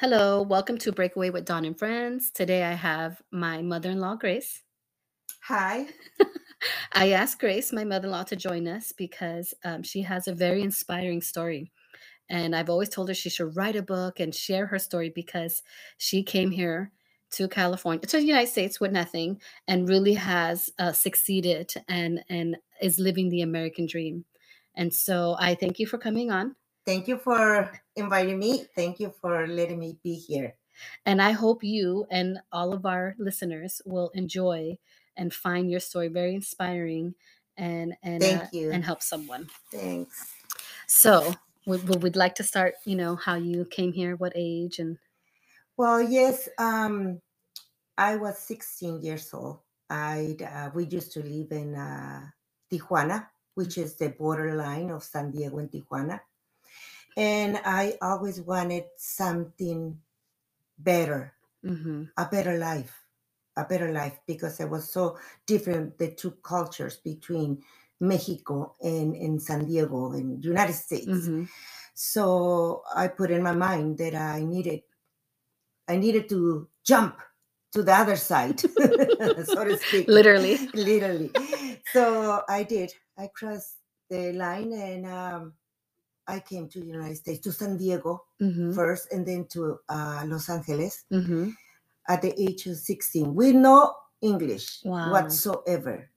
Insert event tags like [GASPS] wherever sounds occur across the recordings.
Hello, welcome to Breakaway with Dawn and Friends. Today I have my mother in law, Grace. Hi. [LAUGHS] I asked Grace, my mother in law, to join us because um, she has a very inspiring story. And I've always told her she should write a book and share her story because she came here to California, to the United States with nothing and really has uh, succeeded and, and is living the American dream. And so I thank you for coming on. Thank you for inviting me. Thank you for letting me be here. And I hope you and all of our listeners will enjoy and find your story very inspiring and and uh, and help someone. Thanks. So we, we would like to start, you know, how you came here, what age, and Well, yes, um, I was 16 years old. I uh, we used to live in uh, Tijuana, which is the borderline of San Diego and Tijuana, and I always wanted something better, hmm a better life, a better life because it was so different the two cultures between Mexico and, and San Diego and United States. hmm So I put in my mind that I needed I needed to jump to the other side, [LAUGHS] so to speak. Literally. [LAUGHS] Literally. So I did. I crossed the line and um, I came to the United States, to San Diego hmm first, and then to uh, Los Angeles hmm at the age of 16 We know English Wow. whatsoever.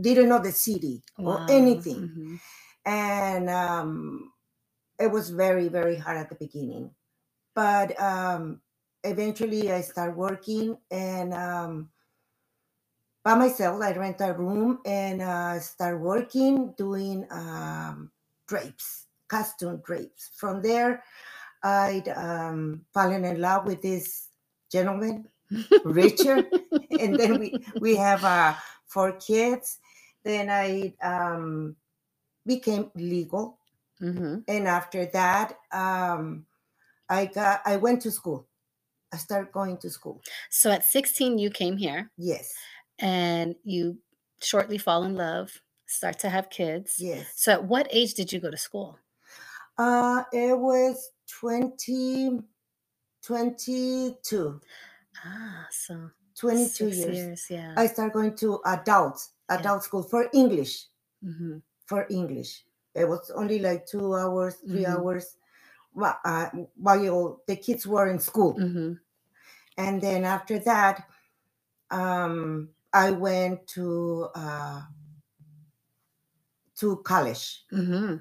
Didn't know the city or Wow. anything Mhm. and um, it was very very hard at the beginning but um, eventually i started working and um, by myself i rent a room and uh, start working doing um, drapes costume drapes from there i'd um, fallen in love with this gentleman [LAUGHS] richard and then we we have uh, four kids. Then i um, became legal. Mhm. and after that um i got i went to school. I started going to school. So at 16, you came here. Yes. And you shortly fall in love, start to have kids. yes. So at what age did you go to school? Uh it was 20 22 Ah, so 22 six years. years. Yeah. i started going to adults Yeah. adult school for english hmm for english it was only like two hours 3 Mhm. hours whi- uh, while the kids were in school hmm and then after that um i went to uh to college hmm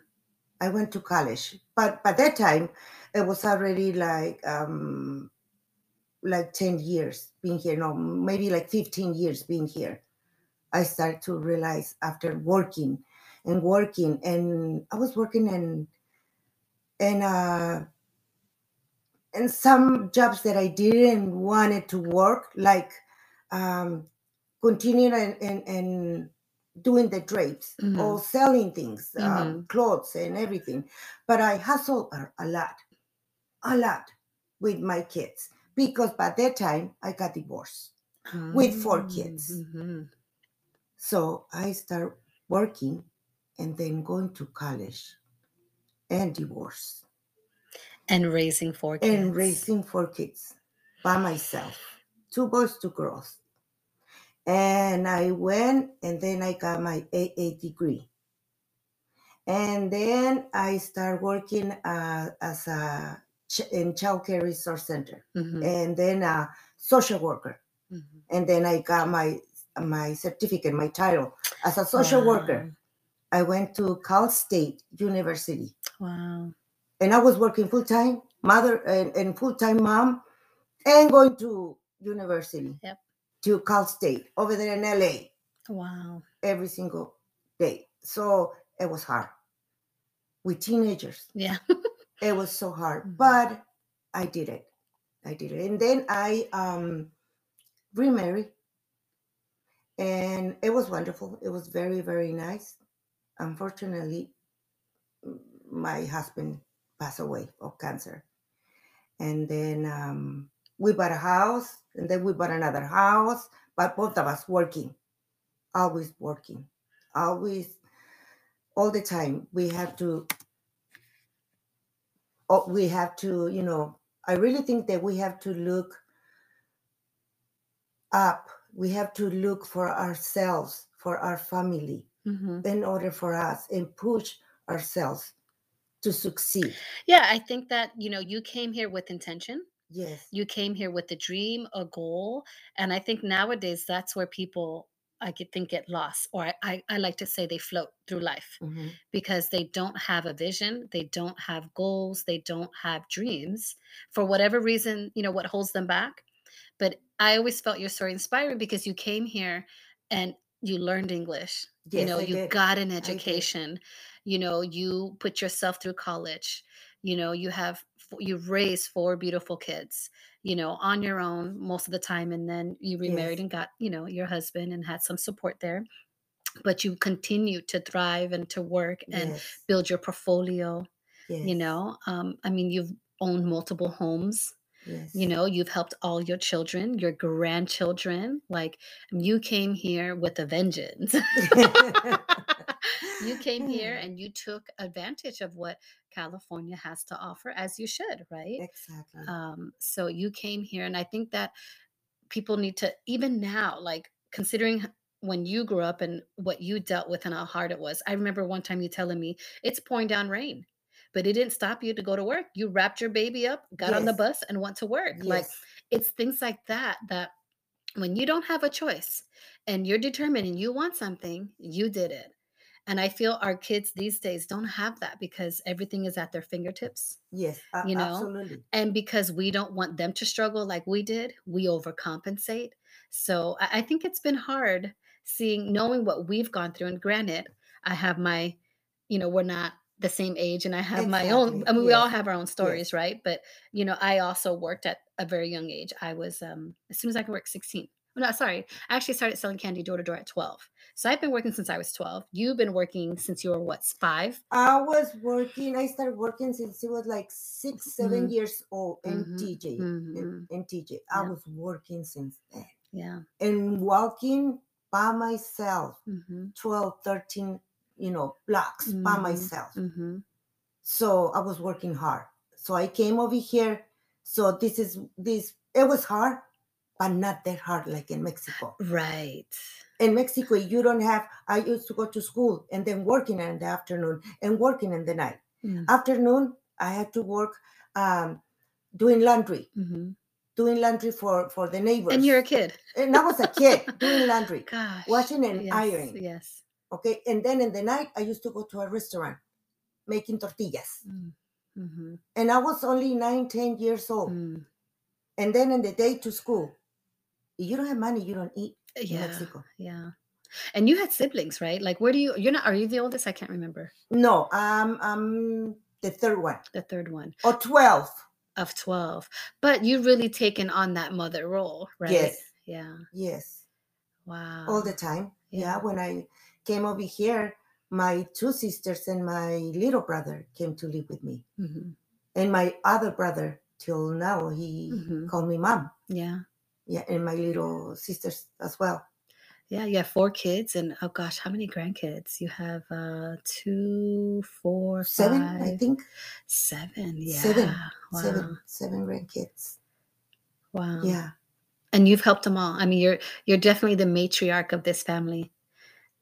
i went to college. But by that time it was already like um like 10 years being here no maybe like 15 years being here. I started to realize after working and working and i was working in in uh some jobs that i didn't wanted to work like um continuing and, and doing the drapes Mhm. or selling things um, Mhm. clothes and everything but i hustled a, a lot a lot with my kids because by that time i got divorced With four kids. hmm so i started working and then going to college and divorce And raising four kids. and raising four kids by myself two boys two girls and i went and then i got my aa degree. And then i started working uh, as a ch- in child care resource center. Mhm, and then a social worker. Mhm. and then i got my my certificate my title as a social worker. I went to cal state university. Wow. and I was working full time, mother and, and full time mom, and going to university, Yep. To Cal State over there in LA Wow. every single day. So it was hard with teenagers. Yeah. [LAUGHS] It was so hard, Mhm. but I did it. I did it, and then I um remarried, and it was wonderful. It was very very nice. Unfortunately, my husband passed away of cancer, and then um, we bought a house, and then we bought another house. But both of us working, always working, always, all the time. We have to. Oh, we have to, you know, I really think that we have to look up. We have to look for ourselves, for our family, Mhm. in order for us and push ourselves to succeed. Yeah, I think that, you know, you came here with intention. Yes. You came here with a dream, a goal, and I think nowadays that's where people I could think get lost, or I, I, I like to say they float through life Mhm. because they don't have a vision, they don't have goals, they don't have dreams for whatever reason, you know, what holds them back. But I always felt your story inspiring because you came here and you learned English. you know, I you did. got an education. You know, you put yourself through college. You know, you have you've raised four beautiful kids. You know, on your own most of the time, and then you remarried Yes. and got you know your husband and had some support there. But you continue to thrive and to work and Yes. build your portfolio. Yes. You know, um, I mean, you've owned multiple homes Yes. you know you've helped all your children your grandchildren like you came here with a vengeance [LAUGHS] you [LAUGHS] came here and you took advantage of what california has to offer as you should right? Exactly. um, so you came here and i think that people need to even now like considering when you grew up and what you dealt with and how hard it was i remember one time you telling me it's pouring down rain but it didn't stop you to go to work. You wrapped your baby up got on the bus and went to work. Like it's things like that that when you don't have a choice and you're determined and you want something you did it and i feel our kids these days don't have that because everything is at their fingertips Yes. a- you know, absolutely. and because we don't want them to struggle like we did we overcompensate. So i, I think it's been hard seeing knowing what we've gone through and granted i have my you know we're not the same age and i have my own i mean we all have our own stories right? But you know i also worked at a very young age. I was um as soon as i could work 16 well, no sorry i actually started selling candy door to door at 12 so i've been working since i was 12 you've been working since you were what five I was working. I started working since it was like six, seven Mhm. years old in Mhm, TJ. mhm. In, in TJ, I Yeah. was working since then yeah and walking by myself, hmm 12, 13, you know, blocks by Mhm, myself. hmm So I was working hard. So I came over here. So this is this. It was hard, but not that hard like in Mexico. Right. in Mexico, you don't have. I used to go to school and then working in the afternoon and working in the night. Mm, Afternoon, I had to work um, doing laundry, mhm. doing laundry for for the neighbors. And you're a kid. and I was a kid [LAUGHS] doing laundry, Gosh. washing and yes, ironing. Yes. Okay, and then in the night, I used to go to a restaurant making tortillas, Mm, mhm, and I was only nine, ten years old. mm. And then in the day to school, you don't have money, you don't eat in Yeah. Mexico. Yeah. And you had siblings, right? Like, where do you? You're not. Are you the oldest? I can't remember. No, um, I'm the third one The third one or twelve. of twelve. But you really taken on that mother role, right? Yes. Yeah. Yes. Wow. all the time. Yeah. yeah. when I came over here, my two sisters and my little brother came to live with me, Mhm, and my other brother till now he Mhm. called me mom. Yeah. Yeah, and my little sisters as well. Yeah, you have four kids, and oh gosh, how many grandkids? You have uh two, four, Seven, I think. seven. Yeah. Seven, Wow. Seven, seven grandkids. Wow. Yeah. And you've helped them all. I mean, you're you're definitely the matriarch of this family.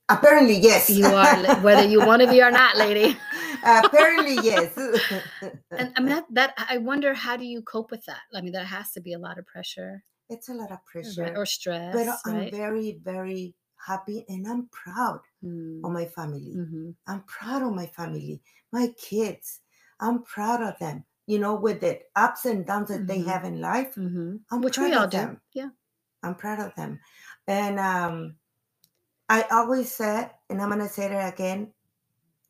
Apparently, yes. You are, whether you want to be or not, lady. [LAUGHS] Apparently, yes. [LAUGHS] And I mean that that I wonder how do you cope with that? I mean, that has to be a lot of pressure it's a lot of right? pressure, or stress, but I'm very, very happy, and I'm proud Mm, of my family. mhm, I'm proud of my family, my kids. I'm proud of them. You know, with the ups and downs that they Mhm. have in life, mhm. I'm Which proud we all do. them. Yeah. I'm proud of them. And um, I always said, and I'm gonna say it again,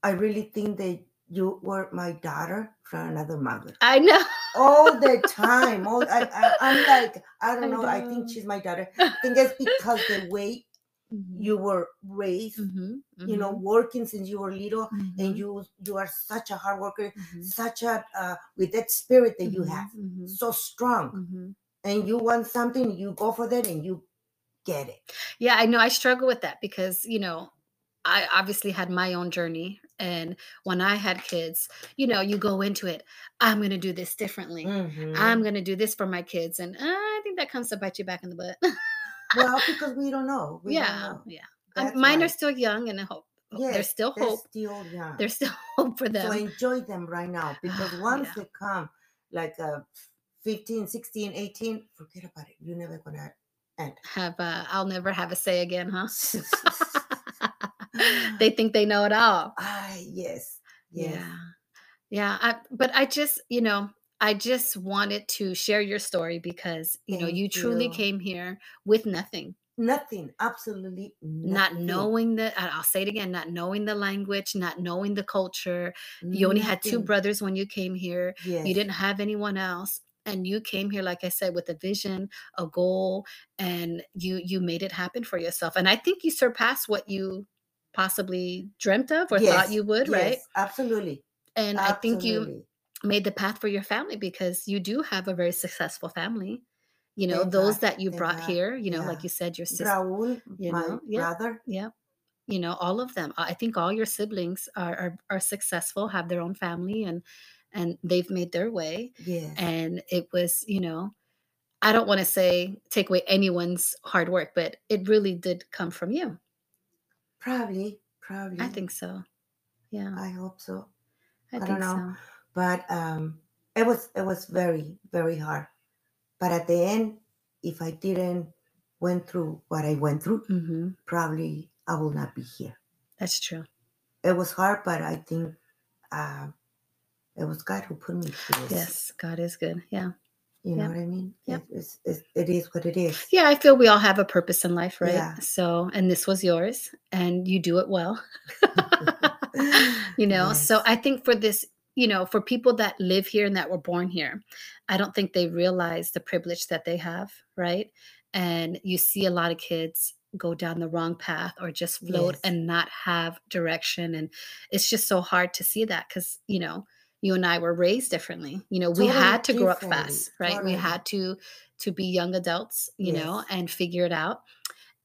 I really think that you were my daughter from another mother. I know. All the [LAUGHS] time. All I, I I'm like, I don't I know. I think she's my daughter. [LAUGHS] I think it's because the way Mhm, you were raised, mhm, you know, mhm, working since you were little, and you you are such a hard worker such a uh, with that spirit that you have so strong and you want something you go for that and you get it Yeah, I know. I struggle with that because you know I obviously had my own journey. And when I had kids, you know, you go into it, I'm going to do this differently. I'm Mhm. going to do this for my kids. And uh, I think that comes to bite you back in the butt. Well, [LAUGHS] because we don't know. We yeah. don't know. Yeah. Um, That's mine why. are still young and I hope Yes, there's still hope. Still young. There's still [LAUGHS] hope for them. so enjoy them right now because [SIGHS] once Yeah. they come like uh 15 16 18 forget about it you're never gonna end Have uh, I'll never have a say again, huh? [LAUGHS] [GASPS] they think they know it all. ah yes yes Yeah. Yeah. I, but I just, you know, I just wanted to share your story because, you know, you truly you. came here with nothing, nothing absolutely not knowing the, I'll say it again, not knowing the language, not knowing the culture. You only had two brothers when you came here. yes You didn't have anyone else. And you came here, like I said, with a vision, a goal, and you you made it happen for yourself. And I think you surpassed what you possibly dreamt of or thought you would, right? yes, absolutely And I think you made the path for your family because you do have a very successful family. You know, Thank those that you brought God, here, you know, yeah. like you said, your sister, Raul, you my know, yeah. brother yeah, you know, all of them. I think all your siblings are, are are successful, have their own family, and and they've made their way. Yeah. And it was, you know, I don't want to say take away anyone's hard work, but it really did come from you. Probably probably I think so. Yeah, i hope so I, I don't know. so. but um it was it was very very hard but at the end if i didn't went through what i went through hmm probably i will not be here That's true. it was hard but i think uh, it was god who put me through this Yes, God is good. Yeah. You know what i mean Yep. It's, it's, it is what it is Yeah, I feel we all have a purpose in life, right? Yeah. So, and this was yours, and you do it well. [LAUGHS] [LAUGHS] you know, so I think for this, you know, for people that live here and that were born here, I don't think they realize the privilege that they have, right? And you see a lot of kids go down the wrong path or just float Yes. and not have direction. And it's just so hard to see that because, you know, you and I were raised differently. You know, we had to grow up fast, right? totally. We had to to be young adults, you know, and figure it out.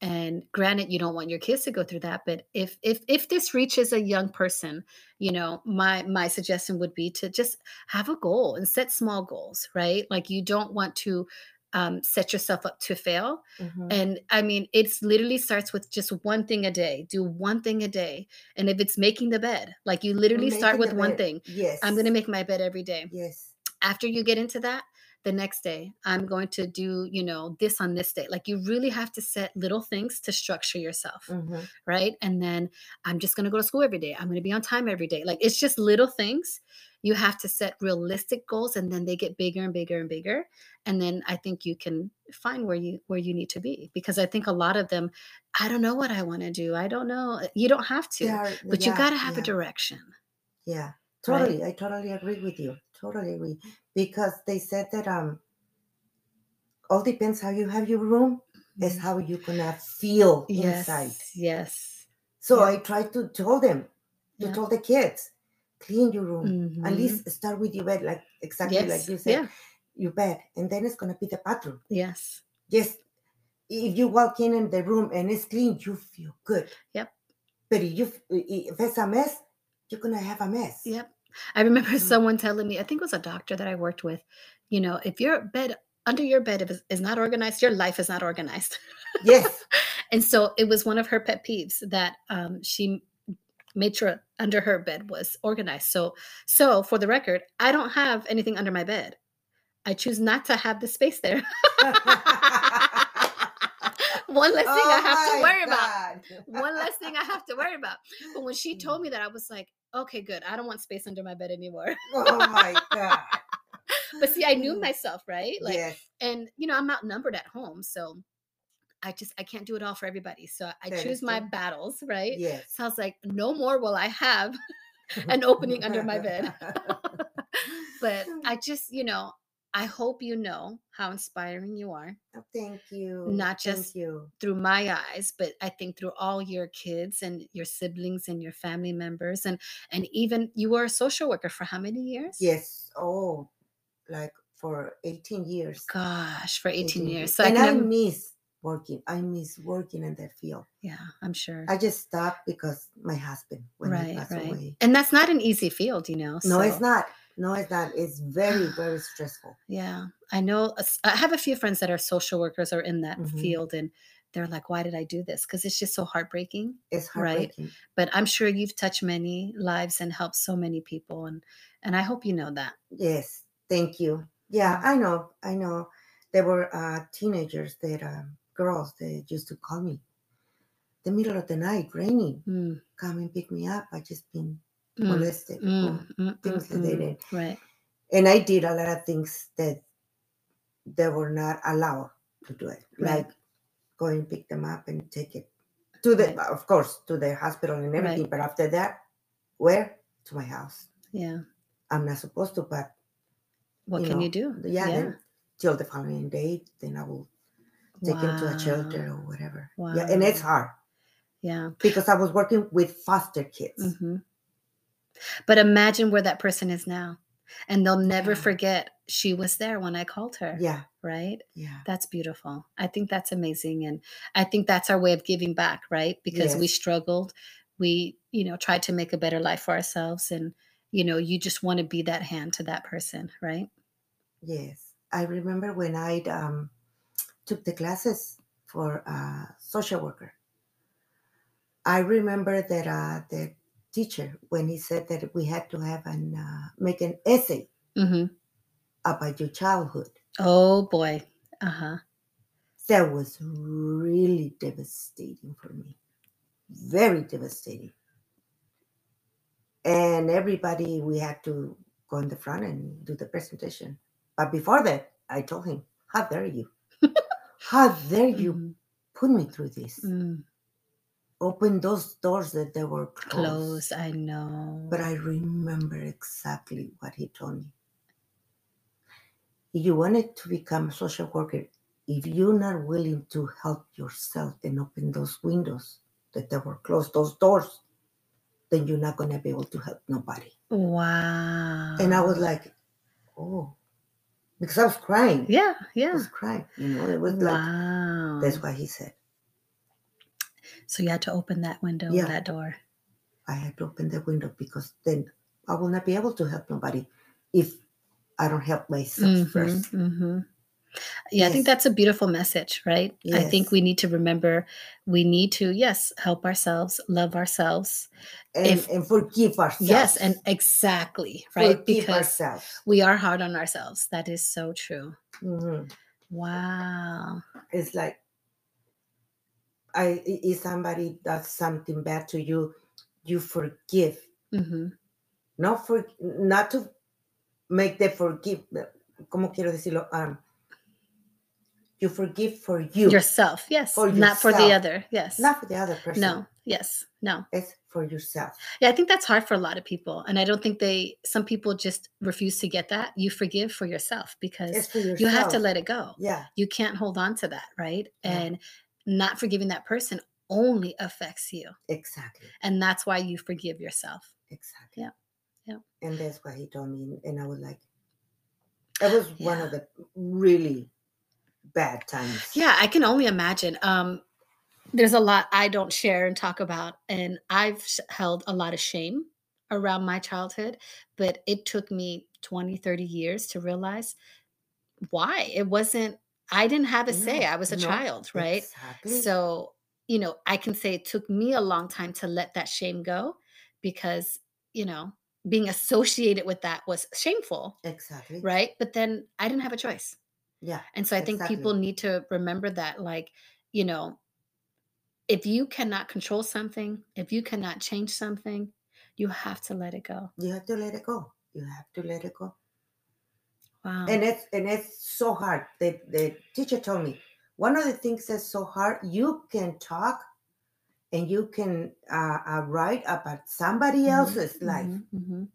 And granted, you don't want your kids to go through that, but if if if this reaches a young person, you know, my my suggestion would be to just have a goal and set small goals, right? Like you don't want to um, set yourself up to fail. Mhm. And I mean, it's literally starts with just one thing a day. Do one thing a day. And if it's making the bed, like you literally start with one bed. thing. yes I'm going to make my bed every day yes after you get into that the next day i'm going to do you know this on this day like you really have to set little things to structure yourself Mhm. right and then i'm just going to go to school every day i'm going to be on time every day like it's just little things you have to set realistic goals and then they get bigger and bigger and bigger and then i think you can find where you where you need to be because i think a lot of them i don't know what i want to do i don't know you don't have to but you yeah, got to have a direction Yeah, Right? totally. I totally agree with you. Totally agree. Because they said that um all depends how you have your room is Mhm. how you're gonna feel inside. yes yes So yeah. I tried to tell them, to Yeah. tell the kids, clean your room. At Mhm. least start with your bed, like exactly like you said, yeah your bed, and then it's gonna be the bathroom. yes Yes. if you walk in in the room and it's clean, you feel good. Yep. But if you if it's a mess, you're gonna have a mess. Yep. I remember Mm. someone telling me, I think it was a doctor that I worked with, you know, if your bed under your bed is, is not organized, your life is not organized. Yes. [LAUGHS] and so it was one of her pet peeves that um, she made sure under her bed was organized. So, so for the record, I don't have anything under my bed. I choose not to have the space there. [LAUGHS] one less thing I have to Oh worry my about. One less thing I have to worry about. But when she Mm. told me [LAUGHS] that, I was like, okay, good. I don't want space under my bed anymore. oh my god. [LAUGHS] but see, I knew myself, right? Like, yes. and you know, I'm outnumbered at home, so I just I can't do it all for everybody. So I That choose my battles, right? Yes. So I was like, no more will I have [LAUGHS] an opening under my bed. [LAUGHS] but [LAUGHS] I just, you know, I hope you know how inspiring you are Oh, Thank you. Not Thank just- you. through my eyes, but I think through all your kids and your siblings and your family members and and even you were a social worker for how many years? Yes. Oh, like for 18 years. Gosh, for 18, years. So and I I, miss working. I miss working in that field. Yeah, I'm sure. I just stopped because my husband when he right, passed right. away. And that's not an easy field, you know. No, it's not. No, it's not. It's very, [SIGHS] very stressful. Yeah, I know. I have a few friends that are social workers or in that Mhm. field, and they're like, "Why did I do this?" Because it's just so heartbreaking. It's Right. heartbreaking. But I'm sure you've touched many lives and helped so many people, and and I hope you know that. Yes, thank you. Yeah, I know. I know. There were uh, teenagers that um, girls that used to call me the middle of the night, raining, Mm, come and pick me up. I just been mm, molested, or mm, mm, things mm, that they mm. did. Right. and I did a lot of things that they were not allowed to do it, Right. like go and pick them up and take it to the, Right. of course, to the hospital and everything. Right. But after that, where to my house? Yeah. I'm not supposed to, but What you can know, you do? yeah, then till the following day, then I will take him to a shelter or whatever. Yeah, and it's hard Yeah. because I was working with foster kids. hmm But imagine where that person is now, and they'll never Yeah. forget she was there when I called her. Yeah, Right. yeah, That's beautiful. I think that's amazing. And I think that's our way of giving back, right? Because we struggled. We, you know, tried to make a better life for ourselves. And, you know, you just want to be that hand to that person, right? yes. I remember when I'd um, took the classes for uh, social worker. I remember that uh, the teacher when he said that we had to have an uh, make an essay hmm about your childhood. Oh boy. Uh huh. That was really devastating for me. Very devastating. And everybody, we had to go in the front and do the presentation. But before that, I told him, How dare you? How dare you put me through this? Mm, Open those doors that they were closed. close. I know. But I remember exactly what he told me. If you wanted to become a social worker, if you're not willing to help yourself and open those windows that they were closed, those doors, then you're not going to be able to help nobody. wow. And I was like, oh, because I was crying. yeah, yeah. I was crying. You know, it was like, Wow. that's what he said. So you had to open that window, Yeah. that door. I had to open the window because then I will not be able to help nobody if I don't help myself Mhm, 1st mhm. Yeah, I think that's a beautiful message, right? I think we need to remember we need to, yes, help ourselves, love ourselves. And, If- and forgive ourselves. Yes, and exactly, right? forgive because ourselves. we are hard on ourselves. That is so true. Mhm. Wow. It's like I if somebody does something bad to you, you forgive. hmm Not for not to make them forgive. ¿Cómo quiero decirlo? Um, you forgive for you, Yourself, yes. For Not for the other. Yes. not for the other person. no. Yes. No. it's for yourself. Yeah, I think that's hard for a lot of people. And I don't think they some people just refuse to get that. You forgive for yourself because for yourself. you have to let it go. Yeah, You can't hold on to that, right? Yeah. And not forgiving that person only affects you. exactly, And that's why you forgive yourself. exactly. Yeah, yeah. And that's why he told me, and I was like, it was one of the really bad times. Yeah, I can only imagine. Um, there's a lot I don't share and talk about, and I've held a lot of shame around my childhood, but it took me 20, 30 years to realize why. It wasn't, I didn't have a say. I was a no, child, right? Exactly. So, you know, I can say it took me a long time to let that shame go because, you know, being associated with that was shameful, exactly. right? But then I didn't have a choice. Yeah. And so I think people need to remember that, like, you know, if you cannot control something, if you cannot change something, you have to let it go. You have to let it go. You have to let it go. Wow. And it's and it's so hard. The the teacher told me one of the things that's so hard. You can talk, and you can uh, uh, write about somebody Mhm, else's life, mhm, mhm.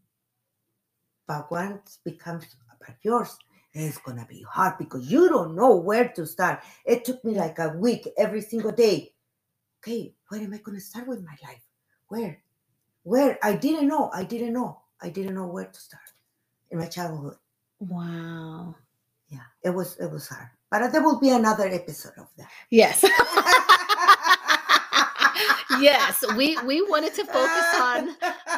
but once becomes about yours, it's gonna be hard because you don't know where to start. It took me like a week every single day. Okay, where am I gonna start with my life? Where? Where? I didn't know. I didn't know. I didn't know where to start in my childhood. Wow. Yeah. it was it was hard. But there will be another episode of that. Yes. [LAUGHS] yes, we we wanted to focus on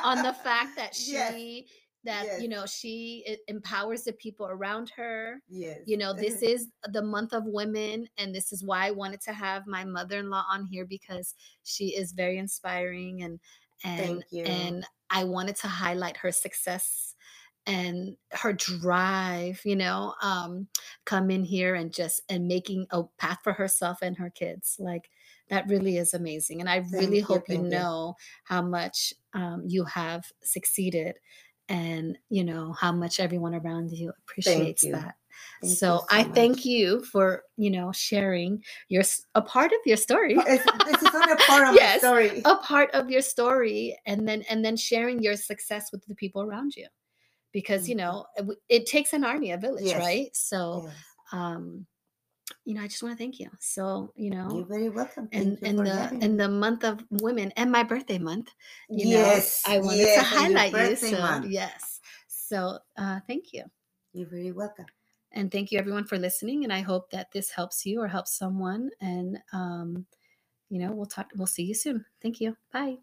on the fact that she Yes, that yes. you know she empowers the people around her yes. you know [LAUGHS] this is the month of women and this is why i wanted to have my mother-in-law on here because she is very inspiring and and and i wanted to highlight her success and her drive you know um come in here and just and making a path for herself and her kids like that really is amazing and i really you, hope you. know how much um, you have succeeded and you know how much everyone around you appreciates you. that Thank so, so I thank you for you know sharing your a part of your story, this is only a part [LAUGHS] of Yes, story. a part of your story, and then and then sharing your success with the people around you, because you Thank you. know it, it takes an army, a village, Yes. right? So, Yes. um, you know, I just want to thank you. So, you know, You're very welcome. Thank and in the in the month of women and my birthday month, you yes, know, I wanted [LAUGHS] yes, to highlight you. So, month. yes. So, uh, thank you. You're very welcome. And thank you everyone for listening. And I hope that this helps you or helps someone. And, um, you know, we'll talk, we'll see you soon. Thank you. Bye.